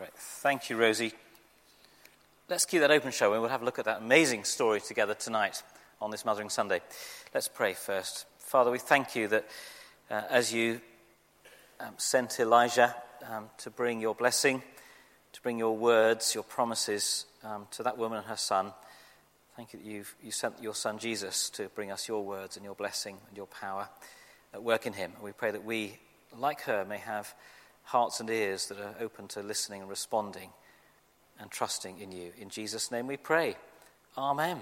Great. Thank you, Rosie. Let's keep that open, shall we? We'll have a look at that amazing story together tonight on this Mothering Sunday. Let's pray first. Father, we thank you that uh, as you um, sent Elijah um, to bring your blessing, to bring your words, your promises um, to that woman and her son, thank you that you've, you sent your son Jesus to bring us your words and your blessing and your power at work in him. And we pray that we, like her, may have hearts and ears that are open to listening and responding and trusting in you. In Jesus' name we pray. Amen.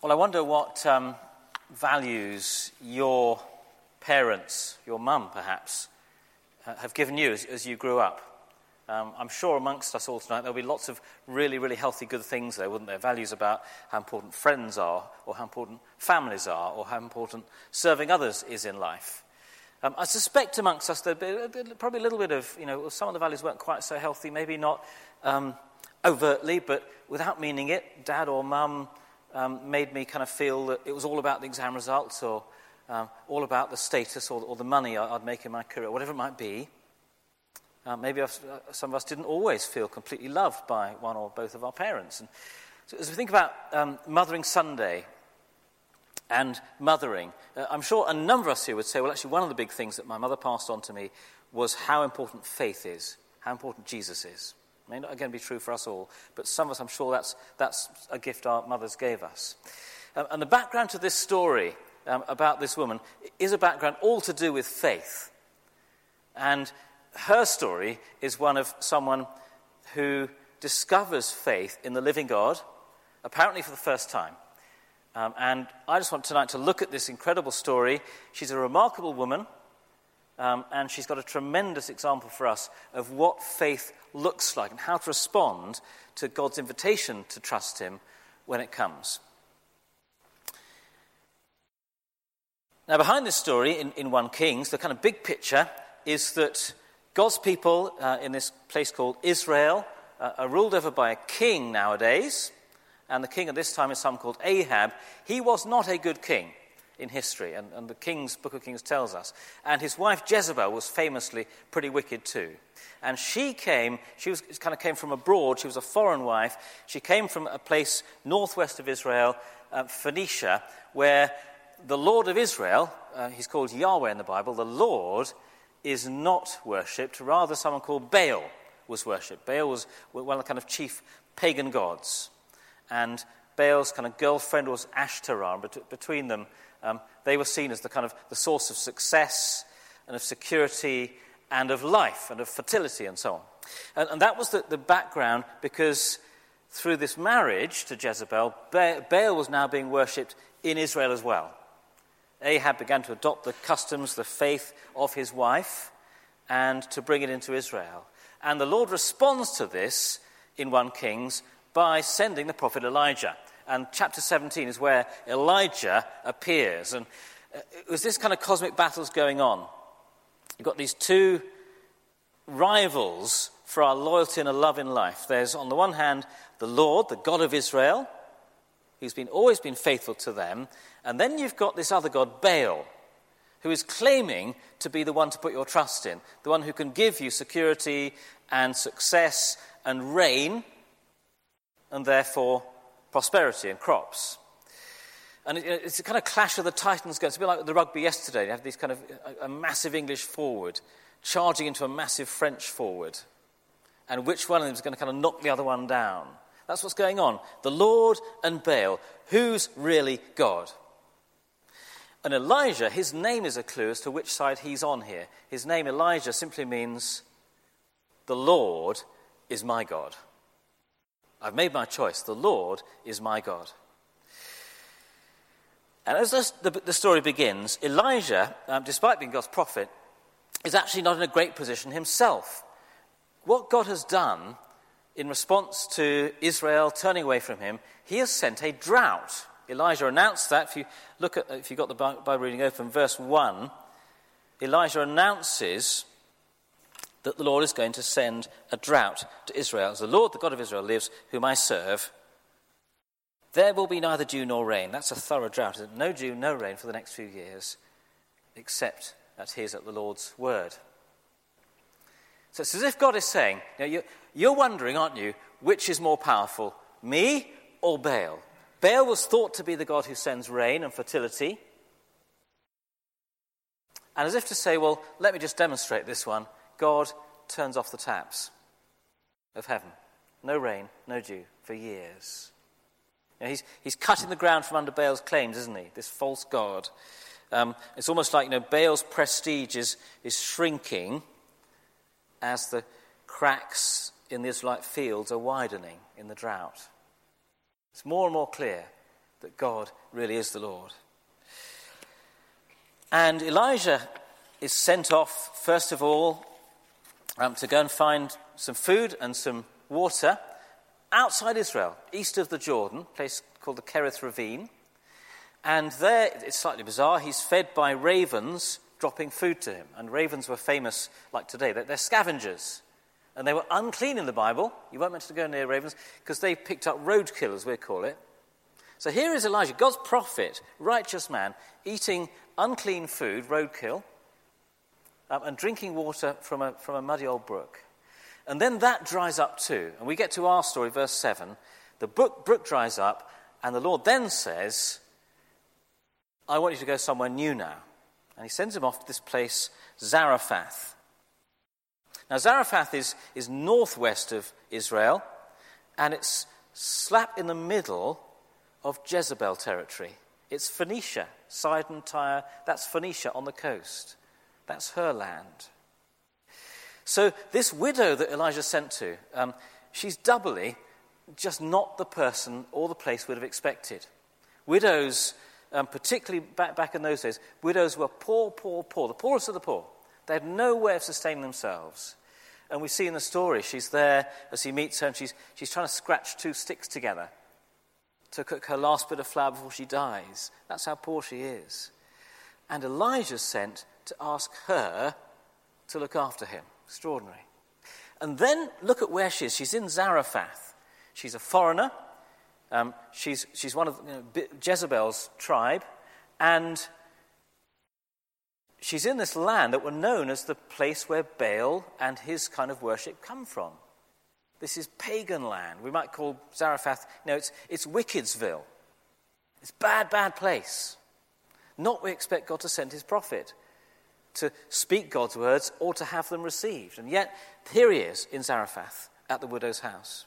Well, I wonder what um, values your parents, your mum perhaps, uh, have given you as, as you grew up. Um, I'm sure amongst us all tonight there'll be lots of really, really healthy, good things there, wouldn't there? Values about how important friends are, or how important families are, or how important serving others is in life. Um, I suspect amongst us there'd be probably a little bit of, you know, some of the values weren't quite so healthy, maybe not um, overtly, but without meaning it. Dad or mum um, made me kind of feel that it was all about the exam results or um, all about the status or, or the money I'd make in my career, whatever it might be. Uh, maybe uh, some of us didn't always feel completely loved by one or both of our parents. And so as we think about um, Mothering Sunday and mothering, uh, I'm sure a number of us here would say, well, actually, one of the big things that my mother passed on to me was how important faith is, how important Jesus is. It may not again be true for us all, but some of us, I'm sure that's, that's a gift our mothers gave us. Um, and the background to this story um, about this woman is a background all to do with faith. And her story is one of someone who discovers faith in the living God, apparently for the first time. Um, and I just want tonight to look at this incredible story. She's a remarkable woman, um, and she's got a tremendous example for us of what faith looks like and how to respond to God's invitation to trust Him when it comes. Now, behind this story in, in 1 Kings, the kind of big picture is that God's people uh, in this place called Israel uh, are ruled over by a king nowadays and the king at this time is someone called Ahab. He was not a good king in history, and, and the King's Book of Kings tells us. And his wife Jezebel was famously pretty wicked too. And she came, she was, kind of came from abroad, she was a foreign wife. She came from a place northwest of Israel, uh, Phoenicia, where the Lord of Israel, uh, he's called Yahweh in the Bible, the Lord is not worshipped, rather, someone called Baal was worshipped. Baal was one of the kind of chief pagan gods and Baal's kind of girlfriend was Ashtaroth. But between them, um, they were seen as the kind of the source of success and of security and of life and of fertility and so on. And, and that was the, the, background because through this marriage to Jezebel, Baal was now being worshipped in Israel as well. Ahab began to adopt the customs, the faith of his wife, and to bring it into Israel. And the Lord responds to this in 1 Kings by sending the prophet Elijah. And chapter 17 is where Elijah appears. And uh, it was this kind of cosmic battles going on. You've got these two rivals for our loyalty and our love in life. There's, on the one hand, the Lord, the God of Israel, who's been, always been faithful to them. And then you've got this other God, Baal, who is claiming to be the one to put your trust in, the one who can give you security and success and rain and therefore prosperity and crops. And it's a kind of clash of the titans going. It's a bit like the rugby yesterday. You have these kind of a, a massive English forward charging into a massive French forward. And which one of them is going to kind of knock the other one down? That's what's going on. The Lord and Baal. Who's really God? And Elijah, his name is a clue as to which side he's on here. His name, Elijah, simply means the Lord is my God. I've made my choice. The Lord is my God. And as the, the, story begins, Elijah, um, despite being God's prophet, is actually not in a great position himself. What God has done in response to Israel turning away from him, he has sent a drought. Elijah announced that. If you look at, if you've got the Bible reading open, verse 1, Elijah announces that the Lord is going to send a drought to Israel. As the Lord, the God of Israel, lives, whom I serve, there will be neither dew nor rain. That's a thorough drought. No dew, no rain for the next few years, except at his, at the Lord's word. So it's as if God is saying, you know, you're wondering, aren't you, which is more powerful, me or Baal? Baal was thought to be the God who sends rain and fertility. And as if to say, well, let me just demonstrate this one, God turns off the taps of heaven. No rain, no dew for years. You know, he's, he's cutting the ground from under Baal's claims, isn't he? This false God. Um, it's almost like you know, Baal's prestige is, is shrinking as the cracks in the Israelite fields are widening in the drought. It's more and more clear that God really is the Lord. And Elijah is sent off, first of all, um, to go and find some food and some water outside Israel, east of the Jordan, a place called the Kerith Ravine. And there, it's slightly bizarre, he's fed by ravens dropping food to him. And ravens were famous, like today, they're, they're scavengers. And they were unclean in the Bible. You weren't meant to go near ravens because they picked up roadkill, as we call it. So here is Elijah, God's prophet, righteous man, eating unclean food, roadkill, um, and drinking water from a, from a muddy old brook. And then that dries up too. And we get to our story, verse 7. The brook, brook dries up, and the Lord then says, I want you to go somewhere new now. And he sends him off to this place, Zarephath. Now, Zarephath is, is northwest of Israel, and it's slap in the middle of Jezebel territory. It's Phoenicia, Sidon, Tyre. That's Phoenicia on the coast. That's her land. So, this widow that Elijah sent to, um, she's doubly just not the person or the place we'd have expected. Widows, um, particularly back, back in those days, widows were poor, poor, poor, the poorest of the poor. They had no way of sustaining themselves. And we see in the story, she's there as he meets her, and she's, she's trying to scratch two sticks together to cook her last bit of flour before she dies. That's how poor she is. And Elijah's sent to ask her to look after him. Extraordinary. And then look at where she is. She's in Zarephath. She's a foreigner. Um, she's, she's one of you know, Jezebel's tribe. And she's in this land that were known as the place where Baal and his kind of worship come from. This is pagan land. We might call Zarephath, no, it's, it's Wickedsville. It's bad, bad place. Not we expect God to send his prophet to speak God's words or to have them received. And yet, here he is in Zarephath at the widow's house.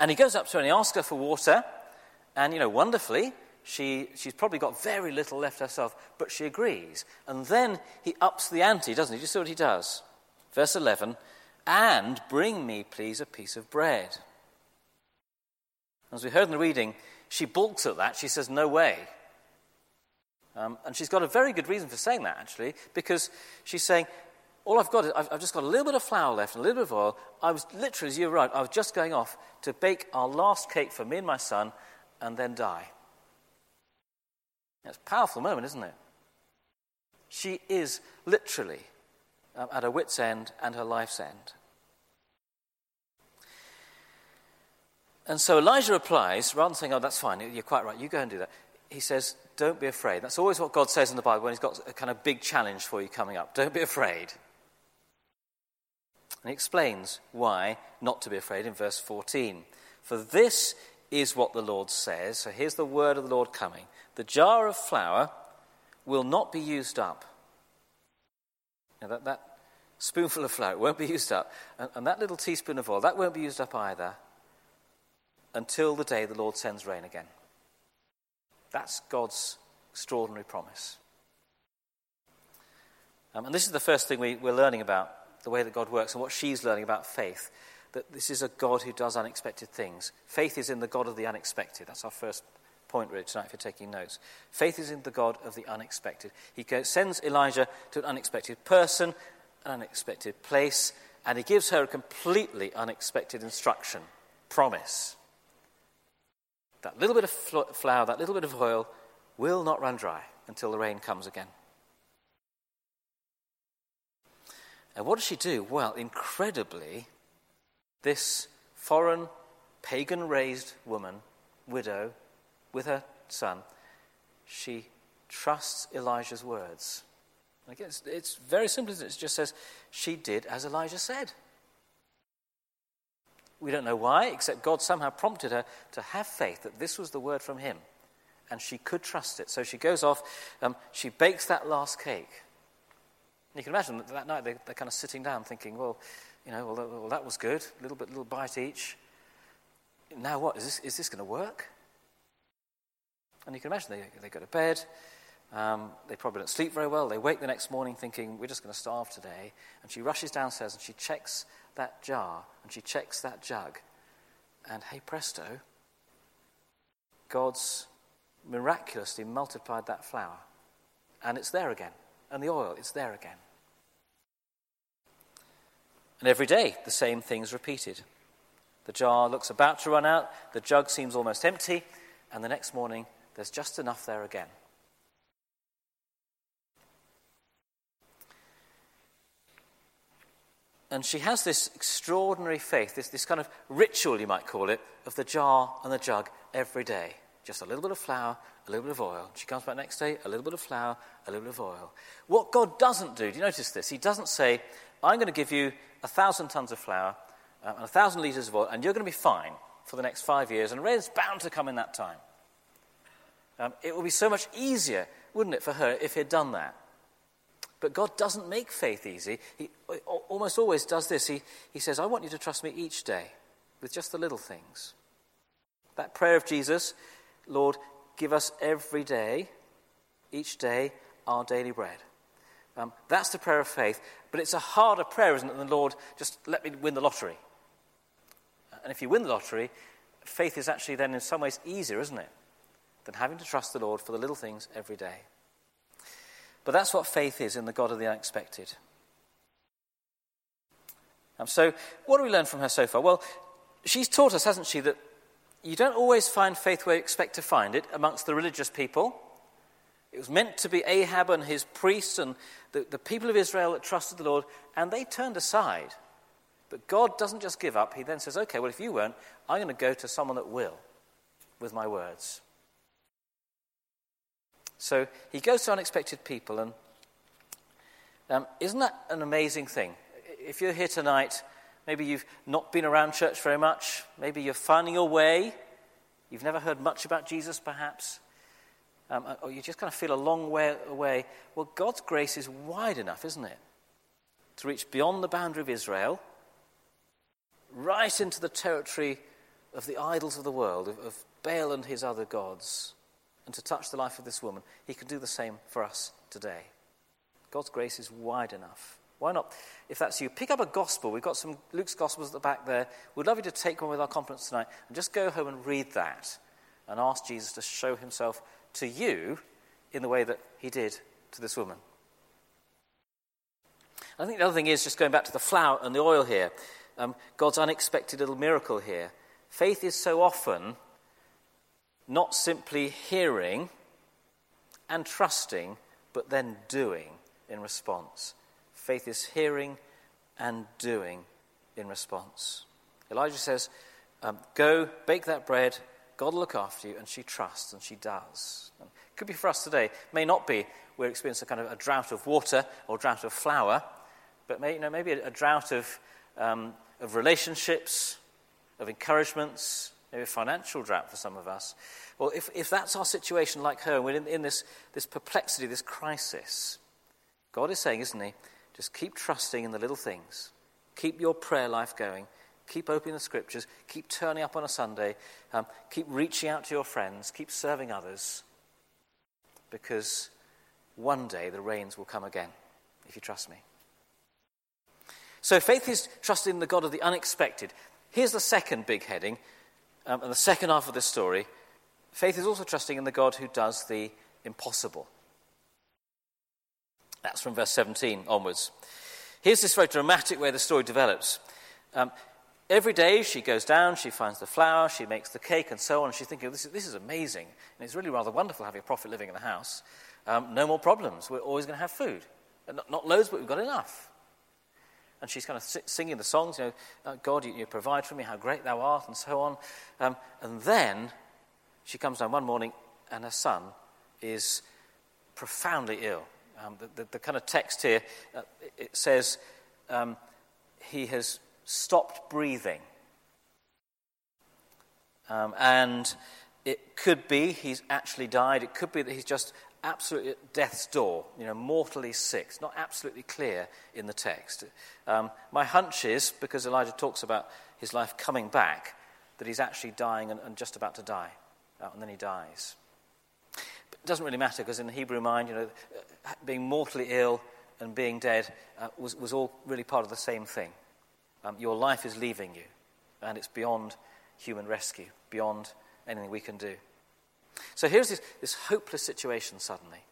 And he goes up to her and he asks her for water. And, you know, wonderfully, she, she's probably got very little left herself, but she agrees. And then he ups the ante, doesn't he? Do you see what he does? Verse 11 And bring me, please, a piece of bread. As we heard in the reading, she balks at that. She says, No way. Um, and she's got a very good reason for saying that, actually, because she's saying, all I've got is I've, I've, just got a little bit of flour left and a little bit of oil. I was literally, as you're right, I was just going off to bake our last cake for me and my son and then die. It's a powerful moment, isn't it? She is literally um, at her wits' end and her life's end. And so Elijah replies, rather than saying, Oh, that's fine, you're quite right, you go and do that he says, Don't be afraid. That's always what God says in the Bible when he's got a kind of big challenge for you coming up. Don't be afraid. And he explains why not to be afraid in verse 14. For this is what the Lord says. So here's the word of the Lord coming The jar of flour will not be used up. Now, that, that spoonful of flour won't be used up. And, and that little teaspoon of oil, that won't be used up either until the day the Lord sends rain again. That's God's extraordinary promise. Um, and this is the first thing we, we're learning about the way that God works and what she's learning about faith. That this is a God who does unexpected things. Faith is in the God of the unexpected. That's our first point, really, tonight, if you're taking notes. Faith is in the God of the unexpected. He sends Elijah to an unexpected person, an unexpected place, and he gives her a completely unexpected instruction, promise. That little bit of flour, that little bit of oil will not run dry until the rain comes again. And what does she do? Well, incredibly, this foreign, pagan raised woman, widow, with her son, she trusts Elijah's words. Again, it's, it's very simple. It? it just says, she did as Elijah said. We don't know why, except God somehow prompted her to have faith that this was the word from him. And she could trust it. So she goes off, um, she bakes that last cake. You can imagine that, that night they, are kind of sitting down thinking, well, you know, well, that, well, that was good, a little bit, little bite each. Now what? Is this, is this going to work? And you can imagine they, they go to bed. Um, they probably don't sleep very well. They wake the next morning thinking, we're just going to starve today. And she rushes downstairs and she checks that jar and she checks that jug. And hey presto, God's miraculously multiplied that flour. And it's there again. And the oil, is there again. And every day, the same thing's repeated. The jar looks about to run out, the jug seems almost empty, and the next morning, there's just enough there again. And she has this extraordinary faith, this, this kind of ritual, you might call it, of the jar and the jug every day. Just a little bit of flour, a little bit of oil. She comes back next day, a little bit of flour, a little bit of oil. What God doesn't do, do you notice this? He doesn't say, I'm going to give you a thousand tons of flour um, and a thousand litres of oil, and you're going to be fine for the next five years, and rain's bound to come in that time. Um, it would be so much easier, wouldn't it, for her if he'd done that? But God doesn't make faith easy. He almost always does this. He, he says, I want you to trust me each day with just the little things. That prayer of Jesus, Lord, give us every day, each day, our daily bread. Um, that's the prayer of faith, but it's a harder prayer, isn't it, than Lord, just let me win the lottery. And if you win the lottery, faith is actually then in some ways easier, isn't it, than having to trust the Lord for the little things every day. But that's what faith is in the God of the unexpected. Um, so, what do we learn from her so far? Well, she's taught us, hasn't she, that you don't always find faith where you expect to find it amongst the religious people. It was meant to be Ahab and his priests and the, the people of Israel that trusted the Lord, and they turned aside. But God doesn't just give up. He then says, okay, well, if you won't, I'm going to go to someone that will with my words. So he goes to unexpected people, and um, isn't that an amazing thing? If you're here tonight, maybe you've not been around church very much, maybe you're finding your way, you've never heard much about Jesus, perhaps, um, or you just kind of feel a long way away. Well, God's grace is wide enough, isn't it? To reach beyond the boundary of Israel, right into the territory of the idols of the world, of, of Baal and his other gods and to touch the life of this woman, he can do the same for us today. God's grace is wide enough. Why not? If that's you, pick up a gospel. We've got some Luke's gospels at the back there. We'd love you to take one with our conference tonight and just go home and read that and ask Jesus to show himself to you in the way that he did to this woman. I think the other thing is just going back to the flour and the oil here. Um, God's unexpected little miracle here. Faith is so often not simply hearing and trusting, but then doing in response. Faith is hearing and doing in response. Elijah says, um, Go, bake that bread, God will look after you, and she trusts, and she does. And it could be for us today. May not be we're experiencing a kind of a drought of water or drought of flour, but may, you know, maybe a, a drought of, um, of relationships, of encouragements, maybe a financial drought for some of us. Well, if, if that's our situation like her, and we're in, in this, this perplexity, this crisis, God is saying, isn't He? Just keep trusting in the little things. Keep your prayer life going. Keep opening the scriptures. Keep turning up on a Sunday. Um, keep reaching out to your friends. Keep serving others. Because one day the rains will come again, if you trust me. So faith is trusting in the God of the unexpected. Here's the second big heading um, and the second half of this story, faith is also trusting in the God who does the impossible. That's from verse 17 onwards. Here's this very dramatic way the story develops. Um, every day she goes down, she finds the flour, she makes the cake, and so on. And she's thinking, this is, this is amazing. And it's really rather wonderful having a prophet living in the house. Um, no more problems. We're always going to have food. Not, not loads, but we've got enough and she's kind of singing the songs, you know, uh, God, you, you, provide for me, how great thou art, and so on. Um, and then she comes down one morning, and her son is profoundly ill. Um, the, the, the, kind of text here, uh, it says um, he has stopped breathing. Um, and it could be he's actually died. It could be that he's just absolutely at death's door, you know, mortally sick. It's not absolutely clear in the text. Um, my hunch is, because Elijah talks about his life coming back, that he's actually dying and, and just about to die, uh, and then he dies. But it doesn't really matter, because in the Hebrew mind, you know, being mortally ill and being dead uh, was, was all really part of the same thing. Um, your life is leaving you, and it's beyond human rescue, beyond anything we can do. So here's this, this hopeless situation suddenly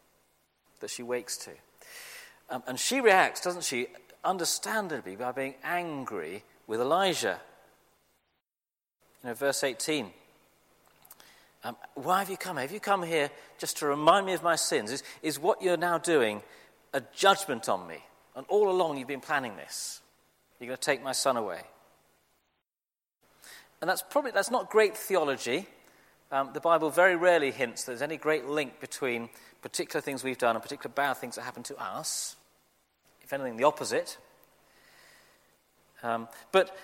that she wakes to. Um, and she reacts, doesn't she, understandably, by being angry with Elijah. You know, verse 18. Um, why have you come here? Have you come here just to remind me of my sins? Is, is what you're now doing a judgment on me? And all along you've been planning this. You're going to take my son away. And that's probably that's not great theology. Um, the Bible very rarely hints there's any great link between particular things we've done and particular bad things that happen to us. If anything, the opposite. Um, but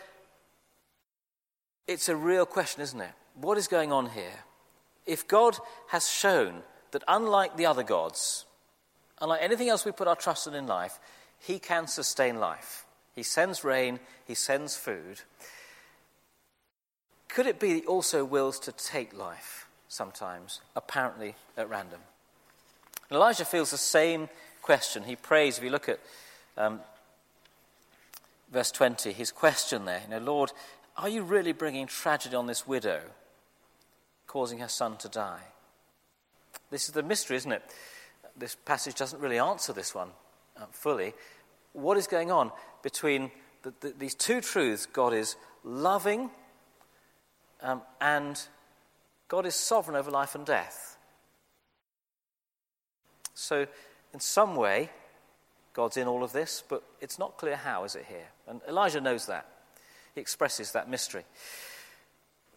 it's a real question, isn't it? What is going on here? If God has shown that, unlike the other gods, unlike anything else we put our trust in in life, He can sustain life. He sends rain, He sends food. Could it be he also wills to take life sometimes, apparently at random? Elijah feels the same question. He prays, if you look at um, verse 20, his question there, you know, Lord, are you really bringing tragedy on this widow, causing her son to die? This is the mystery, isn't it? This passage doesn't really answer this one uh, fully. What is going on between the, the, these two truths? God is loving um, and God is sovereign over life and death. So, in some way, God's in all of this, but it's not clear how, is it here? And Elijah knows that. He expresses that mystery.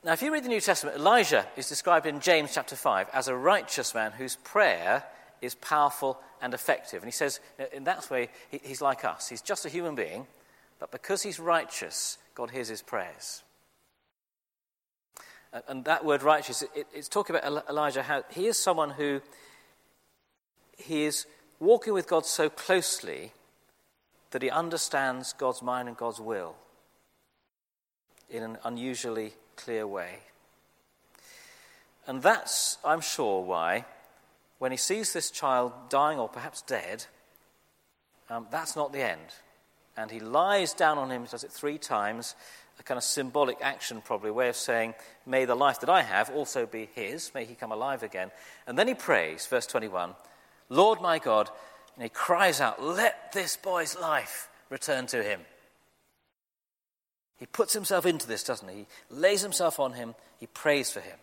Now, if you read the New Testament, Elijah is described in James chapter 5 as a righteous man whose prayer is powerful and effective. And he says, in that way, he's like us. He's just a human being, but because he's righteous, God hears his prayers. And that word righteous, it's talking about Elijah, how he is someone who he is walking with God so closely that he understands God's mind and God's will in an unusually clear way. And that's, I'm sure, why, when he sees this child dying or perhaps dead, um, that's not the end. And he lies down on him, does it three times, a kind of symbolic action, probably, a way of saying, May the life that I have also be his, may he come alive again. And then he prays, verse 21, Lord my God, and he cries out, Let this boy's life return to him. He puts himself into this, doesn't he? He lays himself on him, he prays for him.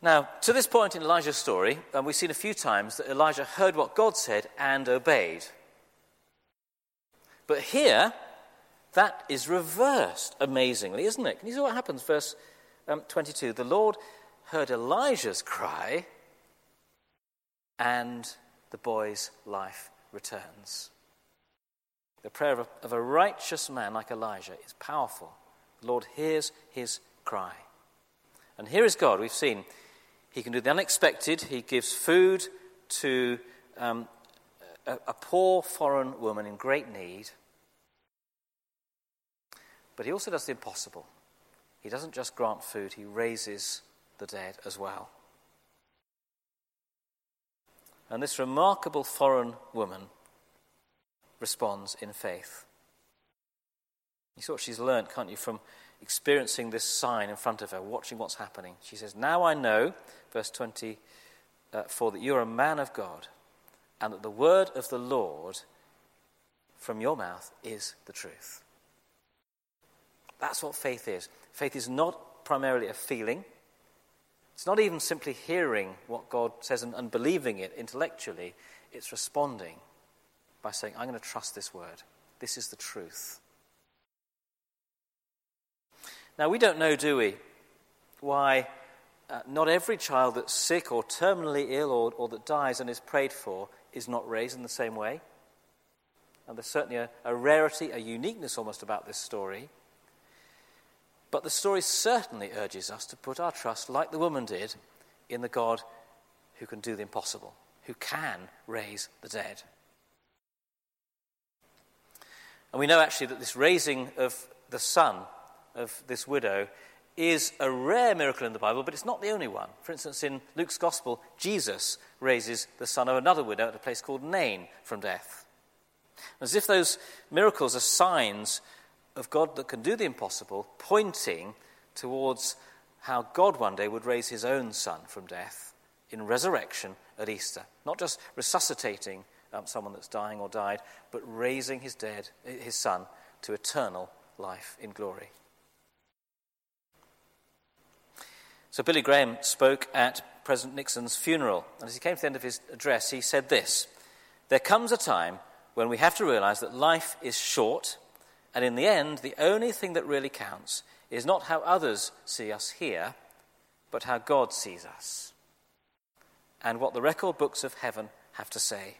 Now, to this point in Elijah's story, and we've seen a few times that Elijah heard what God said and obeyed. But here, that is reversed amazingly, isn't it? Can you see what happens? Verse um, 22 The Lord heard Elijah's cry, and the boy's life returns. The prayer of a, of a righteous man like Elijah is powerful. The Lord hears his cry. And here is God. We've seen he can do the unexpected, he gives food to um, a, a poor foreign woman in great need. But he also does the impossible. He doesn't just grant food, he raises the dead as well. And this remarkable foreign woman responds in faith. You see what she's learned, can't you, from experiencing this sign in front of her, watching what's happening. She says, Now I know, verse 24, that you're a man of God and that the word of the Lord from your mouth is the truth. That's what faith is. Faith is not primarily a feeling. It's not even simply hearing what God says and, and believing it intellectually. It's responding by saying, I'm going to trust this word. This is the truth. Now, we don't know, do we, why uh, not every child that's sick or terminally ill or, or that dies and is prayed for is not raised in the same way. And there's certainly a, a rarity, a uniqueness almost about this story. But the story certainly urges us to put our trust, like the woman did, in the God who can do the impossible, who can raise the dead. And we know actually that this raising of the son of this widow is a rare miracle in the Bible, but it's not the only one. For instance, in Luke's Gospel, Jesus raises the son of another widow at a place called Nain from death. As if those miracles are signs of God that can do the impossible, pointing towards how God one day would raise his own son from death in resurrection at Easter. Not just resuscitating um, someone that's dying or died, but raising his dead, his son, to eternal life in glory. So Billy Graham spoke at President Nixon's funeral, and as he came to the end of his address, he said this There comes a time when we have to realize that life is short, and in the end, the only thing that really counts is not how others see us here, but how God sees us, and what the record books of heaven have to say.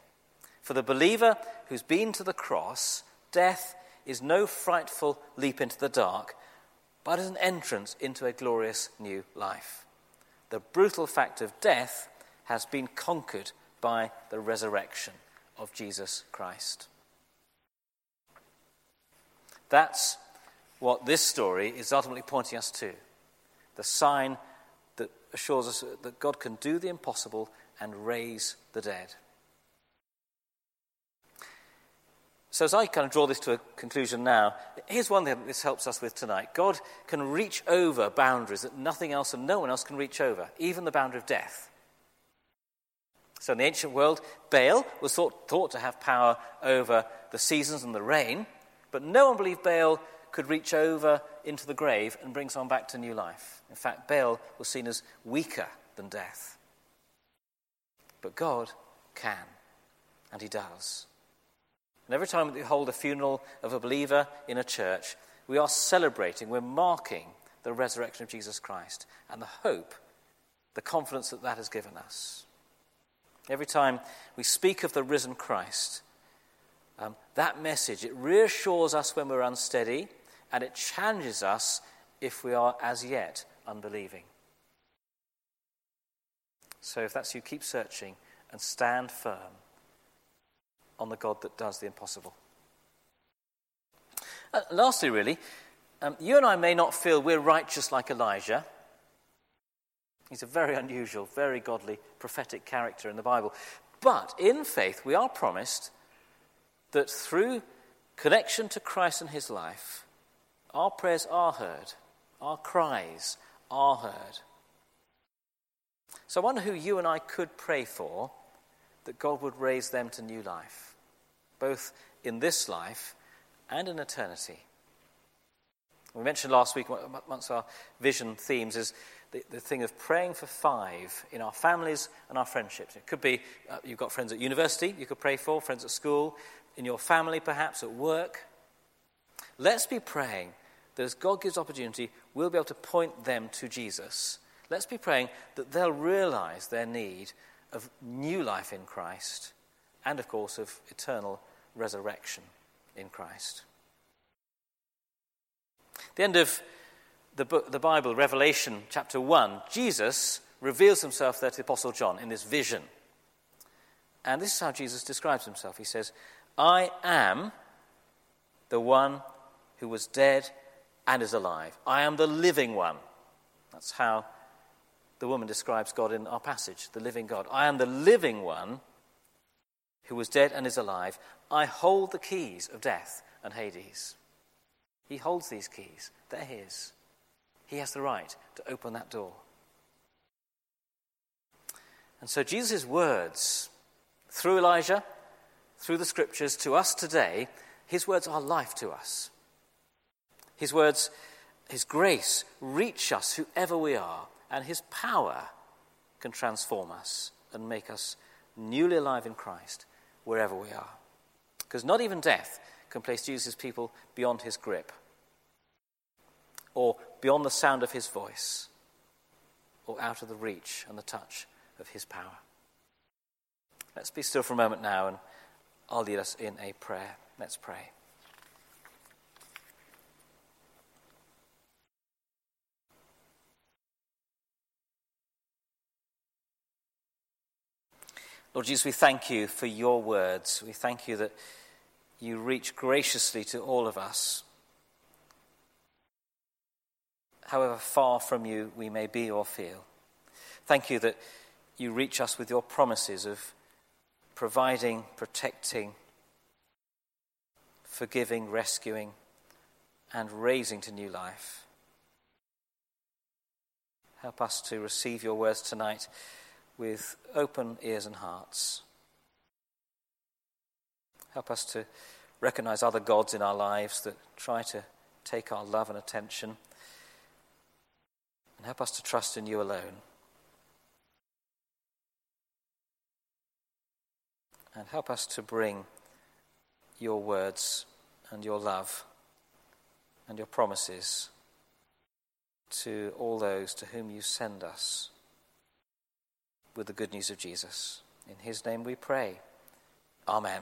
For the believer who's been to the cross, death is no frightful leap into the dark, but as an entrance into a glorious new life. The brutal fact of death has been conquered by the resurrection of Jesus Christ. That's what this story is ultimately pointing us to the sign that assures us that God can do the impossible and raise the dead. So, as I kind of draw this to a conclusion now, here's one thing that this helps us with tonight God can reach over boundaries that nothing else and no one else can reach over, even the boundary of death. So, in the ancient world, Baal was thought, thought to have power over the seasons and the rain, but no one believed Baal could reach over into the grave and bring someone back to new life. In fact, Baal was seen as weaker than death. But God can, and He does. And every time we hold a funeral of a believer in a church, we are celebrating, we're marking the resurrection of Jesus Christ and the hope, the confidence that that has given us. Every time we speak of the risen Christ, um, that message, it reassures us when we're unsteady and it challenges us if we are as yet unbelieving. So if that's you, keep searching and stand firm on the God that does the impossible. Uh, lastly, really, um, you and I may not feel we're righteous like Elijah. He's a very unusual, very godly, prophetic character in the Bible. But in faith, we are promised that through connection to Christ and his life, our prayers are heard, our cries are heard. So I wonder who you and I could pray for that God would raise them to new life, both in this life and in eternity. We mentioned last week, amongst our vision themes, is the, the thing of praying for five in our families and our friendships. It could be uh, you've got friends at university you could pray for, friends at school, in your family perhaps, at work. Let's be praying that as God gives opportunity, we'll be able to point them to Jesus. Let's be praying that they'll realize their need of new life in Christ and, of course, of eternal resurrection in Christ. The end of the, book, the Bible, Revelation chapter 1, Jesus reveals himself there to the Apostle John in this vision. And this is how Jesus describes himself. He says, I am the one who was dead and is alive. I am the living one. That's how the woman describes God in our passage, the living God. I am the living one who was dead and is alive. I hold the keys of death and Hades. He holds these keys, they're his. He has the right to open that door. And so Jesus' words through Elijah, through the scriptures to us today, his words are life to us. His words, his grace, reach us whoever we are and his power can transform us and make us newly alive in Christ wherever we are. Because not even death can place Jesus' people beyond his grip or beyond the sound of his voice. or out of the reach and the touch of his power. Let's be still for a moment now, and I'll lead us in a prayer. Let's pray. Lord Jesus, we thank you for your words. We thank you that you reach graciously to all of us, however far from you we may be or feel. Thank you that you reach us with your promises of providing, protecting, forgiving, rescuing, and raising to new life. Help us to receive your words tonight with open ears and hearts. Help us to recognize other gods in our lives that try to take our love and attention. And help us to trust in you alone. And help us to bring your words and your love and your promises to all those to whom you send us with the good news of Jesus. In his name we pray. Amen.